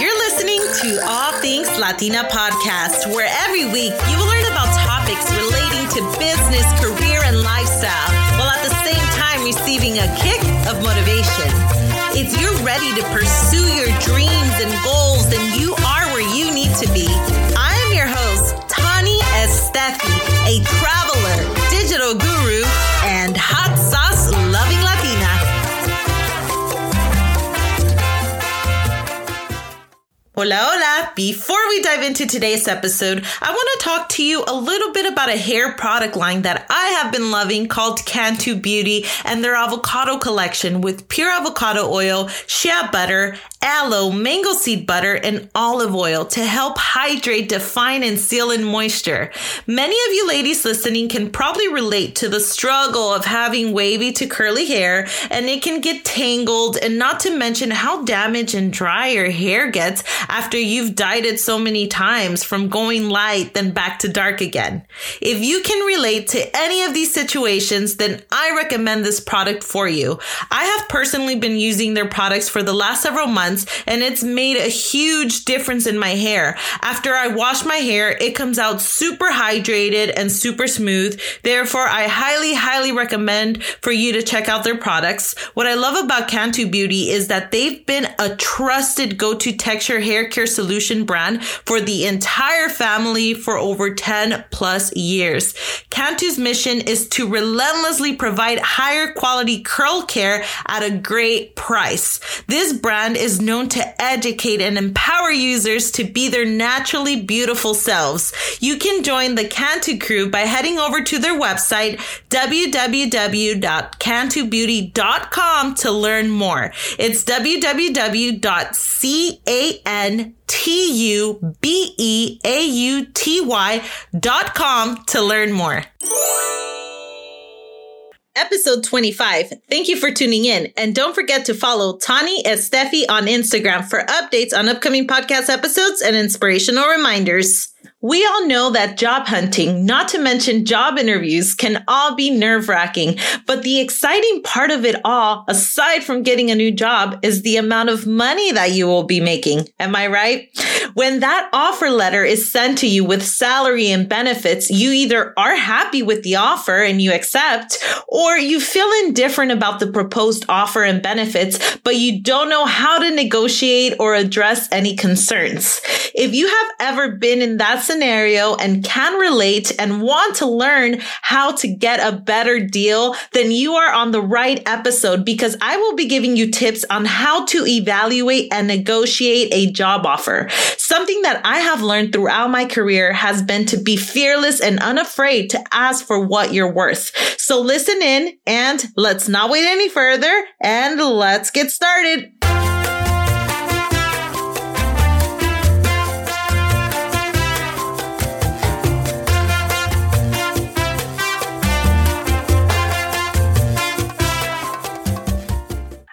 You're listening to All Things Latina podcast, where every week you will learn about topics relating to business, career, and lifestyle, while at the same time receiving a kick of motivation. If you're ready to pursue your dreams and goals, then you are where you need to be. I am your host, Tani Estefi, a traveler, digital guru, and hot Hola, hola. Before we dive into today's episode, I want to talk to you a little bit about a hair product line that I have been loving called Cantu Beauty and their avocado collection with pure avocado oil, shea butter, aloe, mango seed butter, and olive oil to help hydrate, define, and seal in moisture. Many of you ladies listening can probably relate to the struggle of having wavy to curly hair, and it can get tangled, and not to mention how damaged and dry your hair gets after you've dyed it so many times from going light then back to dark again. If you can relate to any of these situations, then I recommend this product for you. I have personally been using their products for the last several months and it's made a huge difference in my hair. After I wash my hair, it comes out super hydrated and super smooth. Therefore, I highly, highly recommend for you to check out their products. What I love about Cantu Beauty is that they've been a trusted go-to texture hair care solution brand for the entire family for over 10 plus years. Cantu's mission is to relentlessly provide higher quality curl care at a great price. This brand is known to educate and empower users to be their naturally beautiful selves. You can join the Cantu crew by heading over to their website, www.cantubeauty.com to learn more. It's www.c-a-n-t-u-b-e-a-u-t-y dot com to learn more episode 25. Thank you for tuning in. And don't forget to follow Tani Estefi on Instagram for updates on upcoming podcast episodes and inspirational reminders. We all know that job hunting, not to mention job interviews, can all be nerve wracking. But the exciting part of it all, aside from getting a new job, is the amount of money that you will be making. Am I right? When that offer letter is sent to you with salary and benefits, you either are happy with the offer and you accept, or you feel indifferent about the proposed offer and benefits, but you don't know how to negotiate or address any concerns. If you have ever been in that scenario and can relate and want to learn how to get a better deal, then you are on the right episode because I will be giving you tips on how to evaluate and negotiate a job offer. Something that I have learned throughout my career has been to be fearless and unafraid to ask for what you're worth. So listen in and let's not wait any further and let's get started.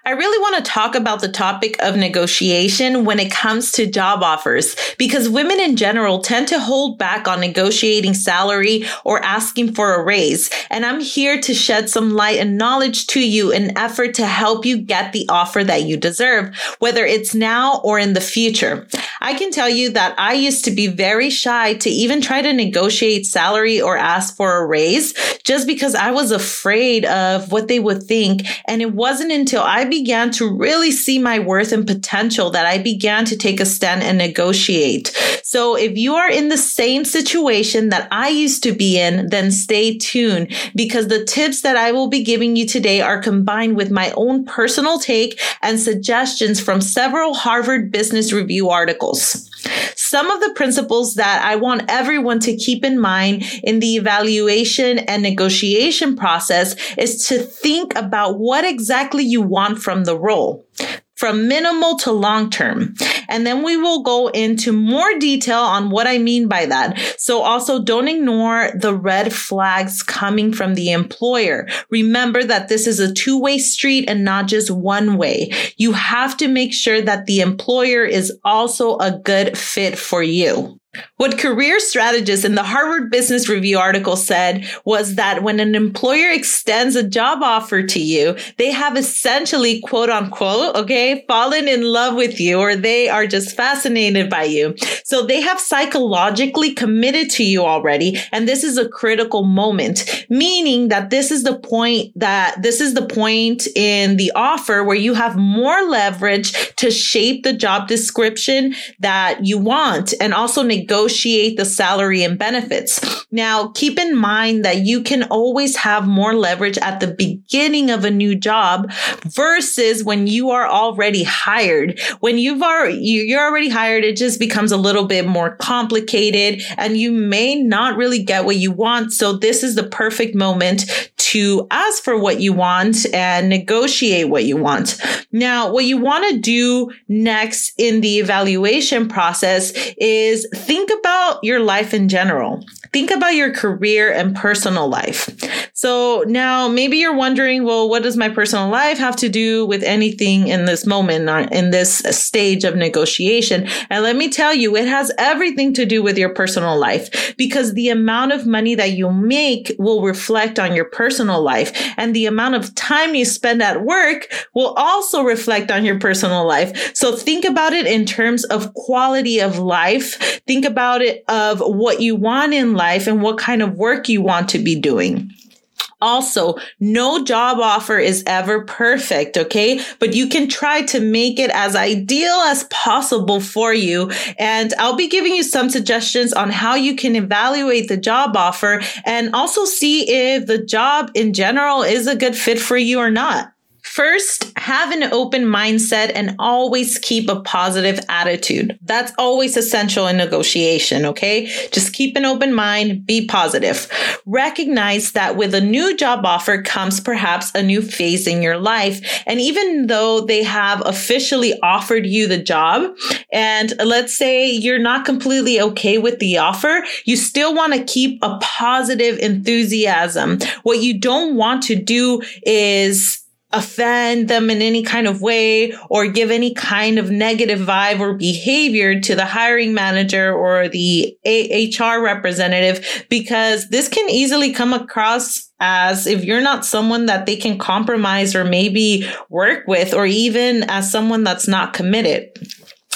I really want to talk about the topic of negotiation when it comes to job offers because women in general tend to hold back on negotiating salary or asking for a raise. And I'm here to shed some light and knowledge to you in effort to help you get the offer that you deserve, whether it's now or in the future. I can tell you that I used to be very shy to even try to negotiate salary or ask for a raise just because I was afraid of what they would think. And it wasn't until I began to really see my worth and potential that I began to take a stand and negotiate. So if you are in the same situation that I used to be in, then stay tuned because the tips that I will be giving you today are combined with my own personal take and suggestions from several Harvard Business Review articles. Some of the principles that I want everyone to keep in mind in the evaluation and negotiation process is to think about what exactly you want from the role from minimal to long term. And then we will go into more detail on what I mean by that. So also don't ignore the red flags coming from the employer. Remember that this is a two way street and not just one way. You have to make sure that the employer is also a good fit for you. What career strategists in the Harvard Business Review article said was that when an employer extends a job offer to you, they have essentially, quote unquote, okay, fallen in love with you or they are just fascinated by you. So they have psychologically committed to you already. And this is a critical moment, meaning that this is the point that this is the point in the offer where you have more leverage to shape the job description that you want and also negotiate the salary and benefits. Now, keep in mind that you can always have more leverage at the beginning of a new job versus when you are already hired. When you've already, you're already hired, it just becomes a little bit more complicated and you may not really get what you want. So this is the perfect moment to ask for what you want and negotiate what you want. Now, what you want to do next in the evaluation process is think about your life in general. Think about your career and personal life. So now maybe you're wondering, well, what does my personal life have to do with anything in this moment in this stage of negotiation? And let me tell you, it has everything to do with your personal life because the amount of money that you make will reflect on your personal life and the amount of time you spend at work will also reflect on your personal life. So think about it in terms of quality of life. Think about it of what you want in life and what kind of work you want to be doing. Also, no job offer is ever perfect, okay? But you can try to make it as ideal as possible for you. And I'll be giving you some suggestions on how you can evaluate the job offer and also see if the job in general is a good fit for you or not. First, have an open mindset and always keep a positive attitude. That's always essential in negotiation, okay? Just keep an open mind, be positive. Recognize that with a new job offer comes perhaps a new phase in your life. And even though they have officially offered you the job, and let's say you're not completely okay with the offer, you still want to keep a positive enthusiasm. What you don't want to do is offend them in any kind of way or give any kind of negative vibe or behavior to the hiring manager or the HR representative because this can easily come across as if you're not someone that they can compromise or maybe work with or even as someone that's not committed.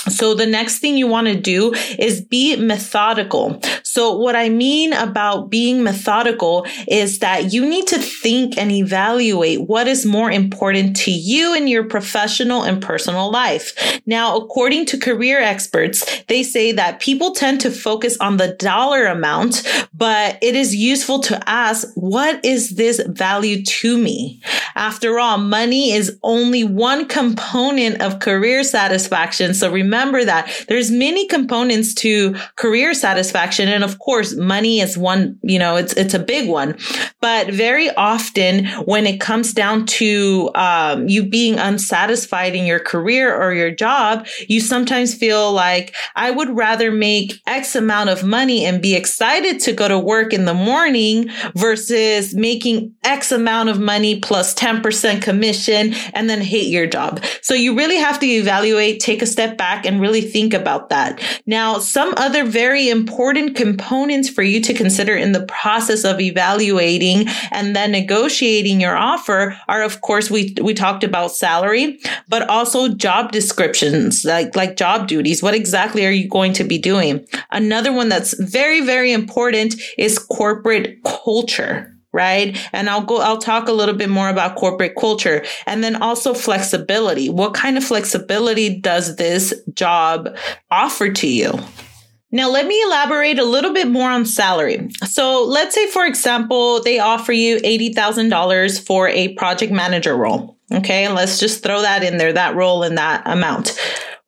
So the next thing you want to do is be methodical. So what I mean about being methodical is that you need to think and evaluate what is more important to you in your professional and personal life. Now, according to career experts, they say that people tend to focus on the dollar amount, but it is useful to ask, what is this value to me? After all, money is only one component of career satisfaction. So remember remember that there's many components to career satisfaction. And of course, money is one, you know, it's, it's a big one. But very often when it comes down to um, you being unsatisfied in your career or your job, you sometimes feel like I would rather make X amount of money and be excited to go to work in the morning versus making X amount of money plus 10% commission and then hate your job. So you really have to evaluate, take a step back and really think about that. Now, some other very important components for you to consider in the process of evaluating and then negotiating your offer are, of course, we, we talked about salary, but also job descriptions, like, like job duties. What exactly are you going to be doing? Another one that's very, very important is corporate culture right? And I'll go, I'll talk a little bit more about corporate culture and then also flexibility. What kind of flexibility does this job offer to you? Now, let me elaborate a little bit more on salary. So, let's say, for example, they offer you $80,000 for a project manager role. Okay. Let's just throw that in there, that role and that amount.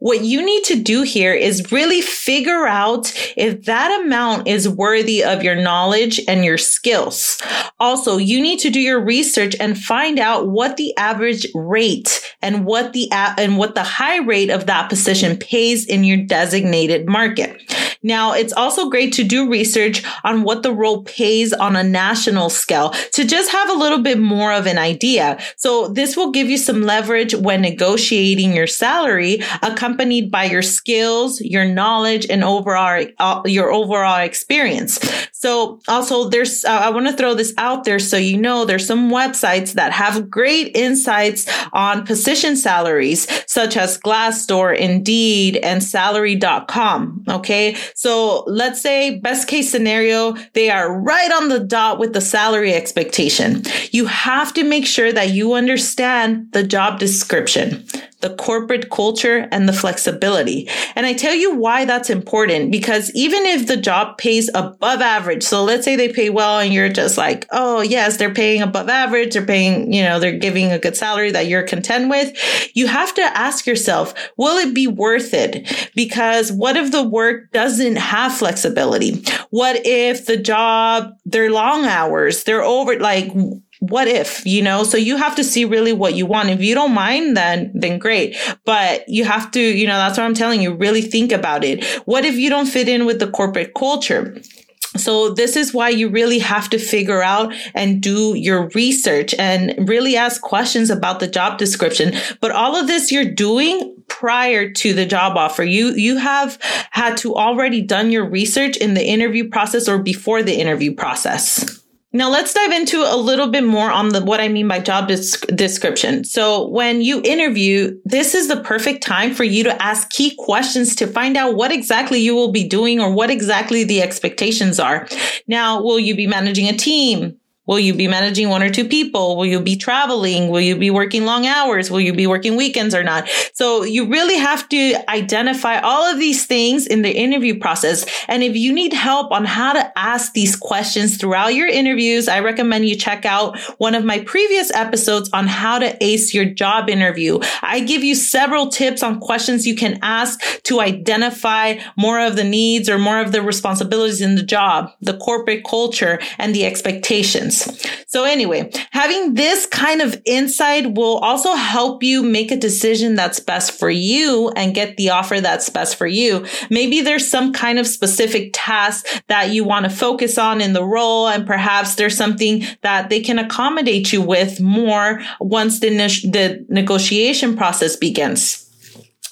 What you need to do here is really figure out if that amount is worthy of your knowledge and your skills. Also, you need to do your research and find out what the average rate and what the and what the high rate of that position pays in your designated market. Now, it's also great to do research on what the role pays on a national scale to just have a little bit more of an idea. So this will give you some leverage when negotiating your salary, accompanied by your skills, your knowledge, and overall, uh, your overall experience. So also there's, uh, I want to throw this out there so you know there's some websites that have great insights on position salaries, such as Glassdoor, Indeed, and salary.com. Okay. So let's say best case scenario, they are right on the dot with the salary expectation. You have to make sure that you understand the job description the corporate culture and the flexibility. And I tell you why that's important because even if the job pays above average, so let's say they pay well and you're just like, oh, yes, they're paying above average, they're paying, you know, they're giving a good salary that you're content with. You have to ask yourself, will it be worth it? Because what if the work doesn't have flexibility? What if the job, they're long hours, they're over, like, what if, you know? So you have to see really what you want. If you don't mind, then, then great. But you have to, you know, that's what I'm telling you. Really think about it. What if you don't fit in with the corporate culture? So this is why you really have to figure out and do your research and really ask questions about the job description. But all of this you're doing prior to the job offer. You, you have had to already done your research in the interview process or before the interview process. Now let's dive into a little bit more on the what I mean by job description. So when you interview, this is the perfect time for you to ask key questions to find out what exactly you will be doing or what exactly the expectations are. Now, will you be managing a team? Will you be managing one or two people? Will you be traveling? Will you be working long hours? Will you be working weekends or not? So you really have to identify all of these things in the interview process. And if you need help on how to ask these questions throughout your interviews, I recommend you check out one of my previous episodes on how to ace your job interview. I give you several tips on questions you can ask to identify more of the needs or more of the responsibilities in the job, the corporate culture and the expectations. So anyway, having this kind of insight will also help you make a decision that's best for you and get the offer that's best for you. Maybe there's some kind of specific task that you want to focus on in the role. And perhaps there's something that they can accommodate you with more once the, ne- the negotiation process begins.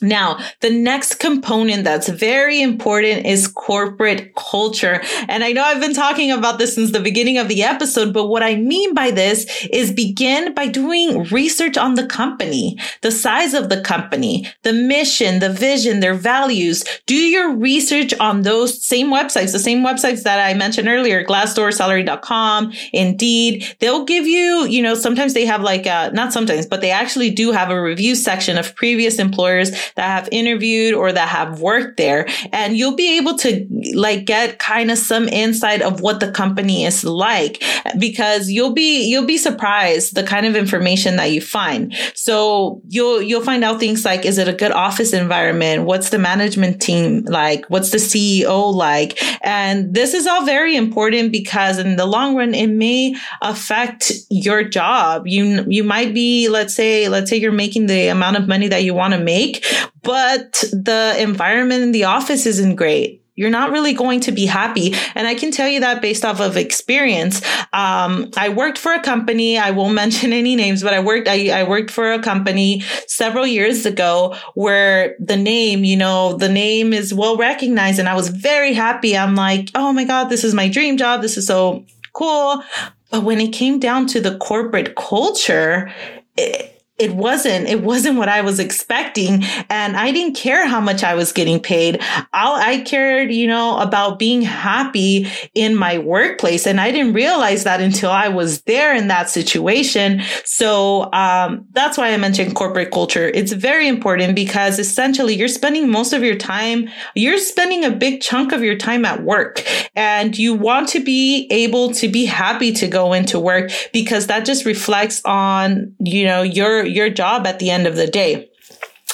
Now, the next component that's very important is corporate culture. And I know I've been talking about this since the beginning of the episode, but what I mean by this is begin by doing research on the company, the size of the company, the mission, the vision, their values. Do your research on those same websites, the same websites that I mentioned earlier, Glassdoor, salary.com, Indeed. They'll give you, you know, sometimes they have like, a, not sometimes, but they actually do have a review section of previous employers that have interviewed or that have worked there. And you'll be able to like get kind of some insight of what the company is like because you'll be, you'll be surprised the kind of information that you find. So you'll, you'll find out things like, is it a good office environment? What's the management team like? What's the CEO like? And this is all very important because in the long run, it may affect your job. You, you might be, let's say, let's say you're making the amount of money that you want to make, but the environment in the office isn't great you're not really going to be happy. And I can tell you that based off of experience. Um, I worked for a company. I won't mention any names, but I worked, I, I, worked for a company several years ago where the name, you know, the name is well recognized and I was very happy. I'm like, Oh my God, this is my dream job. This is so cool. But when it came down to the corporate culture, it, it wasn't it wasn't what i was expecting. And i didn't care how much i was getting paid. All, i cared you know about being happy in my workplace. And i didn't realize that until i was there in that situation. So um, that's why i mentioned corporate culture. It's very important because essentially you're spending most of your time you're spending a big chunk of your time at work. And you want to be able to be happy to go into work because that just reflects on you know your your job at the end of the day.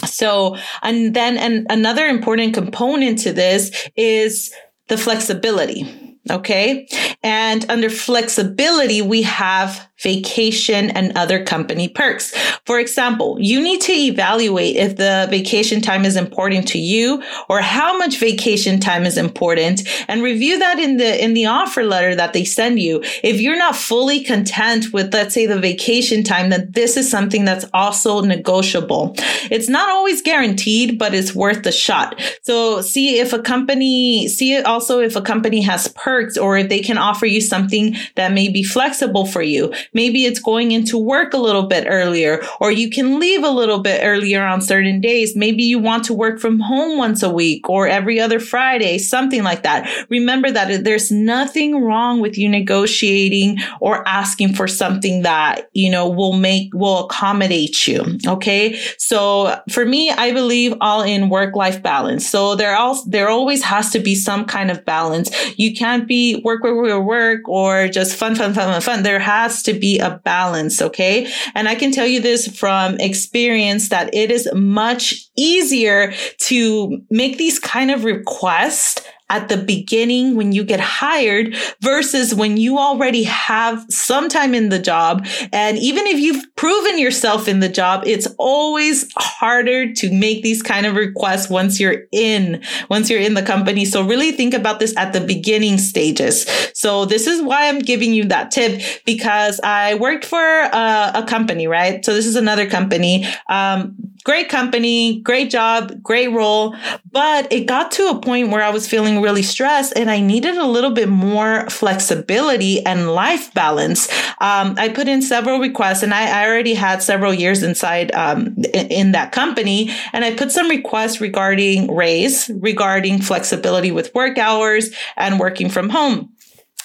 So, and then and another important component to this is the flexibility. Okay. And under flexibility, we have vacation, and other company perks. For example, you need to evaluate if the vacation time is important to you or how much vacation time is important and review that in the, in the offer letter that they send you. If you're not fully content with, let's say the vacation time, then this is something that's also negotiable. It's not always guaranteed, but it's worth the shot. So see if a company, see it also if a company has perks or if they can offer you something that may be flexible for you. Maybe it's going into work a little bit earlier, or you can leave a little bit earlier on certain days. Maybe you want to work from home once a week or every other Friday, something like that. Remember that there's nothing wrong with you negotiating or asking for something that, you know, will make, will accommodate you. Okay. So for me, I believe all in work life balance. So there also, there always has to be some kind of balance. You can't be work, work, work, work, or just fun, fun, fun, fun, fun. There has to be a balance. Okay. And I can tell you this from experience that it is much easier to make these kind of requests at the beginning when you get hired versus when you already have some time in the job. And even if you've proven yourself in the job, it's always harder to make these kind of requests once you're in, once you're in the company. So really think about this at the beginning stages. So this is why I'm giving you that tip because I worked for a, a company, right? So this is another company. Um, great company, great job, great role. But it got to a point where I was feeling really stressed and I needed a little bit more flexibility and life balance. Um, I put in several requests and I, I already had several years inside um, in, in that company. And I put some requests regarding raise, regarding flexibility with work hours and working from home.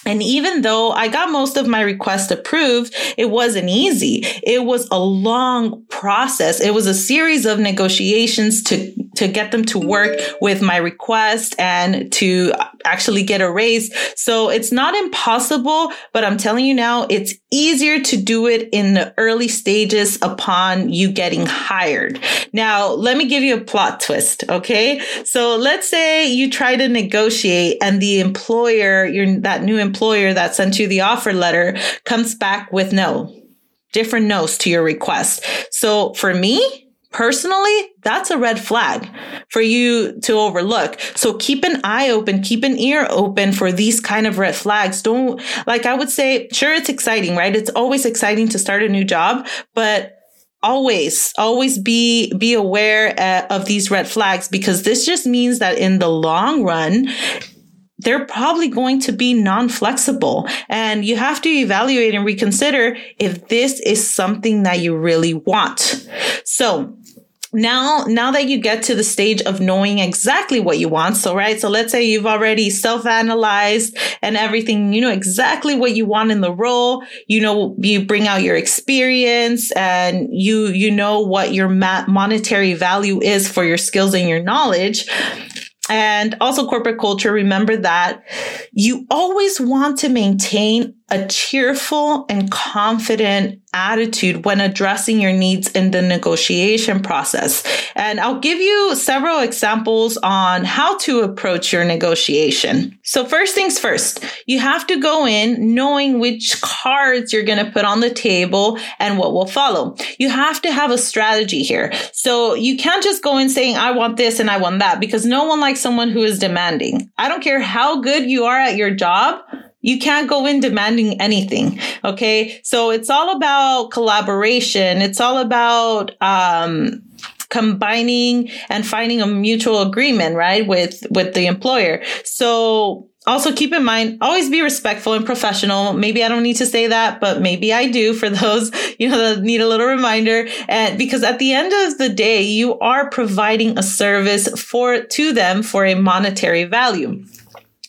And even though I got most of my requests approved, it wasn't easy. It was a long process. It was a series of negotiations to, to get them to work with my request and to actually get a raise. So it's not impossible, but I'm telling you now, it's easier to do it in the early stages upon you getting hired. Now, let me give you a plot twist. Okay. So let's say you try to negotiate and the employer, your, that new employer that sent you the offer letter comes back with no different no's to your request. So for me, Personally, that's a red flag for you to overlook. So keep an eye open, keep an ear open for these kind of red flags. Don't, like I would say, sure, it's exciting, right? It's always exciting to start a new job, but always always be be aware uh, of these red flags because this just means that in the long run they're probably going to be non-flexible and you have to evaluate and reconsider if this is something that you really want. So now now that you get to the stage of knowing exactly what you want so right so let's say you've already self-analyzed and everything you know exactly what you want in the role you know you bring out your experience and you you know what your monetary value is for your skills and your knowledge. And also corporate culture remember that you always want to maintain a cheerful and confident attitude when addressing your needs in the negotiation process. And I'll give you several examples on how to approach your negotiation. So first things first, you have to go in knowing which cards you're going to put on the table and what will follow. You have to have a strategy here. So you can't just go in saying, I want this and I want that because no one likes someone who is demanding. I don't care how good you are at your job. You can't go in demanding anything. Okay. So it's all about collaboration. It's all about, um, combining and finding a mutual agreement, right? With, with the employer. So also keep in mind, always be respectful and professional. Maybe I don't need to say that, but maybe I do for those, you know, that need a little reminder. And because at the end of the day, you are providing a service for, to them for a monetary value.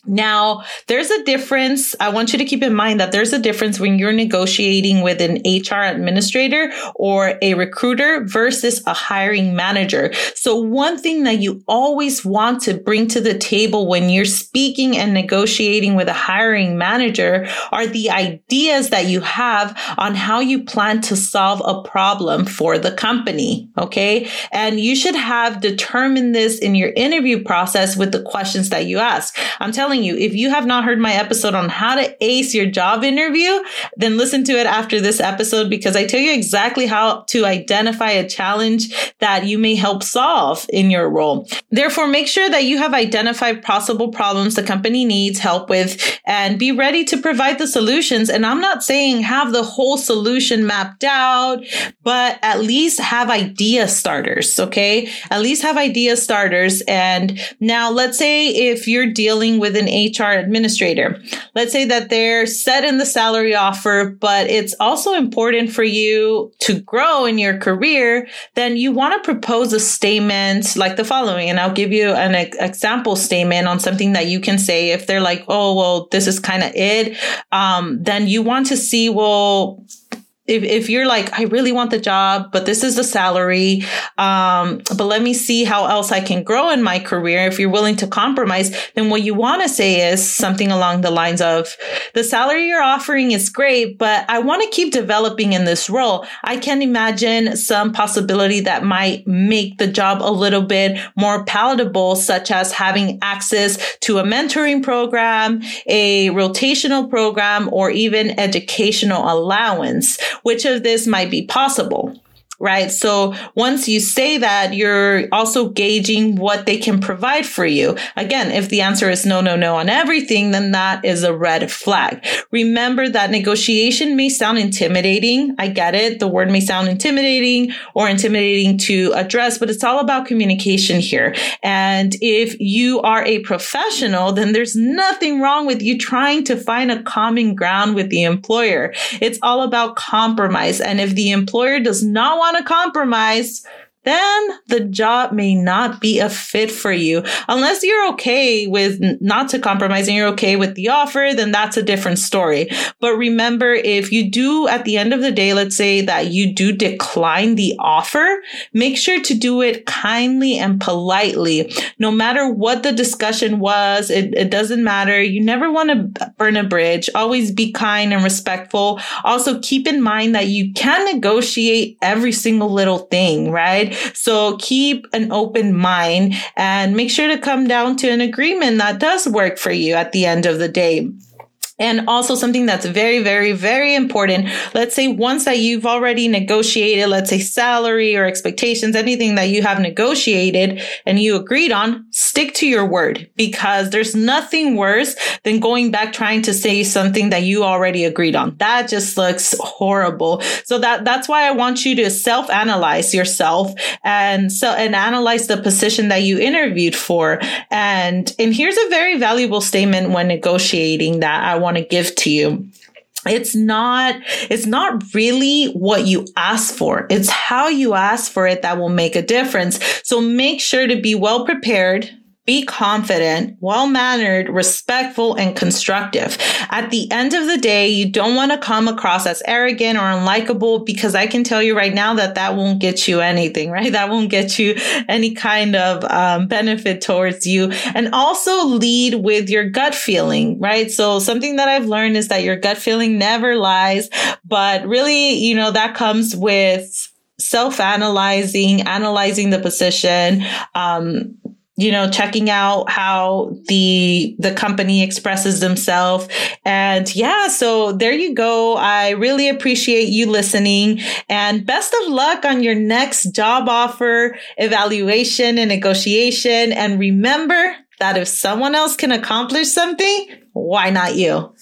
Now, there's a difference. I want you to keep in mind that there's a difference when you're negotiating with an HR administrator or a recruiter versus a hiring manager. So one thing that you always want to bring to the table when you're speaking and negotiating with a hiring manager are the ideas that you have on how you plan to solve a problem for the company. Okay. And you should have determined this in your interview process with the questions that you ask. I'm telling telling you, if you have not heard my episode on how to ace your job interview, then listen to it after this episode because I tell you exactly how to identify a challenge that you may help solve in your role. Therefore, make sure that you have identified possible problems the company needs help with and be ready to provide the solutions. And I'm not saying have the whole solution mapped out, but at least have idea starters. Okay. At least have idea starters. And now let's say if you're dealing with an HR administrator, let's say that they're set in the salary offer, but it's also important for you to grow in your career, then you want to propose a statement like the following. And I'll give you an example statement on something that you can say if they're like, oh, well, this is kind of it. Um, then you want to see, well, if, if you're like, I really want the job, but this is the salary, um, but let me see how else I can grow in my career. If you're willing to compromise, then what you want to say is something along the lines of the salary you're offering is great, but I want to keep developing in this role. I can imagine some possibility that might make the job a little bit more palatable, such as having access to a mentoring program, a rotational program, or even educational allowance which of this might be possible right? So once you say that, you're also gauging what they can provide for you. Again, if the answer is no, no, no on everything, then that is a red flag. Remember that negotiation may sound intimidating. I get it. The word may sound intimidating or intimidating to address, but it's all about communication here. And if you are a professional, then there's nothing wrong with you trying to find a common ground with the employer. It's all about compromise. And if the employer does not want want to compromise then the job may not be a fit for you. Unless you're okay with not to compromise and you're okay with the offer, then that's a different story. But remember, if you do at the end of the day, let's say that you do decline the offer, make sure to do it kindly and politely. No matter what the discussion was, it, it doesn't matter. You never want to burn a bridge. Always be kind and respectful. Also keep in mind that you can negotiate every single little thing, right? So keep an open mind and make sure to come down to an agreement that does work for you at the end of the day. And also something that's very, very, very important. Let's say once that you've already negotiated, let's say salary or expectations, anything that you have negotiated and you agreed on, stick to your word because there's nothing worse than going back trying to say something that you already agreed on. That just looks horrible. So that, that's why I want you to self analyze yourself and so, and analyze the position that you interviewed for. And, and here's a very valuable statement when negotiating that I want want to give to you. It's not it's not really what you ask for. It's how you ask for it that will make a difference. So make sure to be well prepared be confident, well mannered, respectful, and constructive. At the end of the day, you don't want to come across as arrogant or unlikable because I can tell you right now that that won't get you anything, right? That won't get you any kind of um, benefit towards you. And also lead with your gut feeling, right? So something that I've learned is that your gut feeling never lies, but really, you know, that comes with self-analyzing, analyzing the position, um, you know checking out how the the company expresses themselves. And yeah so there you go. I really appreciate you listening. And best of luck on your next job offer evaluation and negotiation. And remember that if someone else can accomplish something why not you